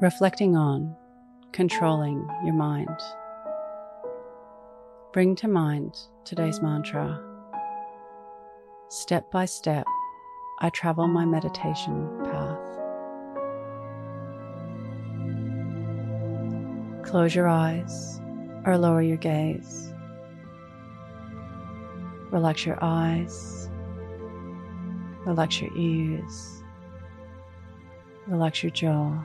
reflecting on controlling your mind. Bring to mind today's mantra. Step by step, I travel my meditation path. Close your eyes or lower your gaze. Relax your eyes, relax your ears, relax your jaw.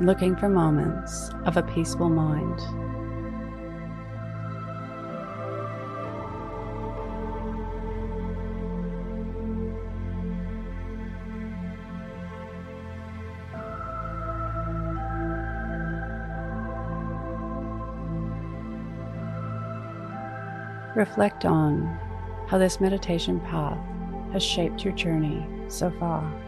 Looking for moments of a peaceful mind. Reflect on how this meditation path has shaped your journey so far.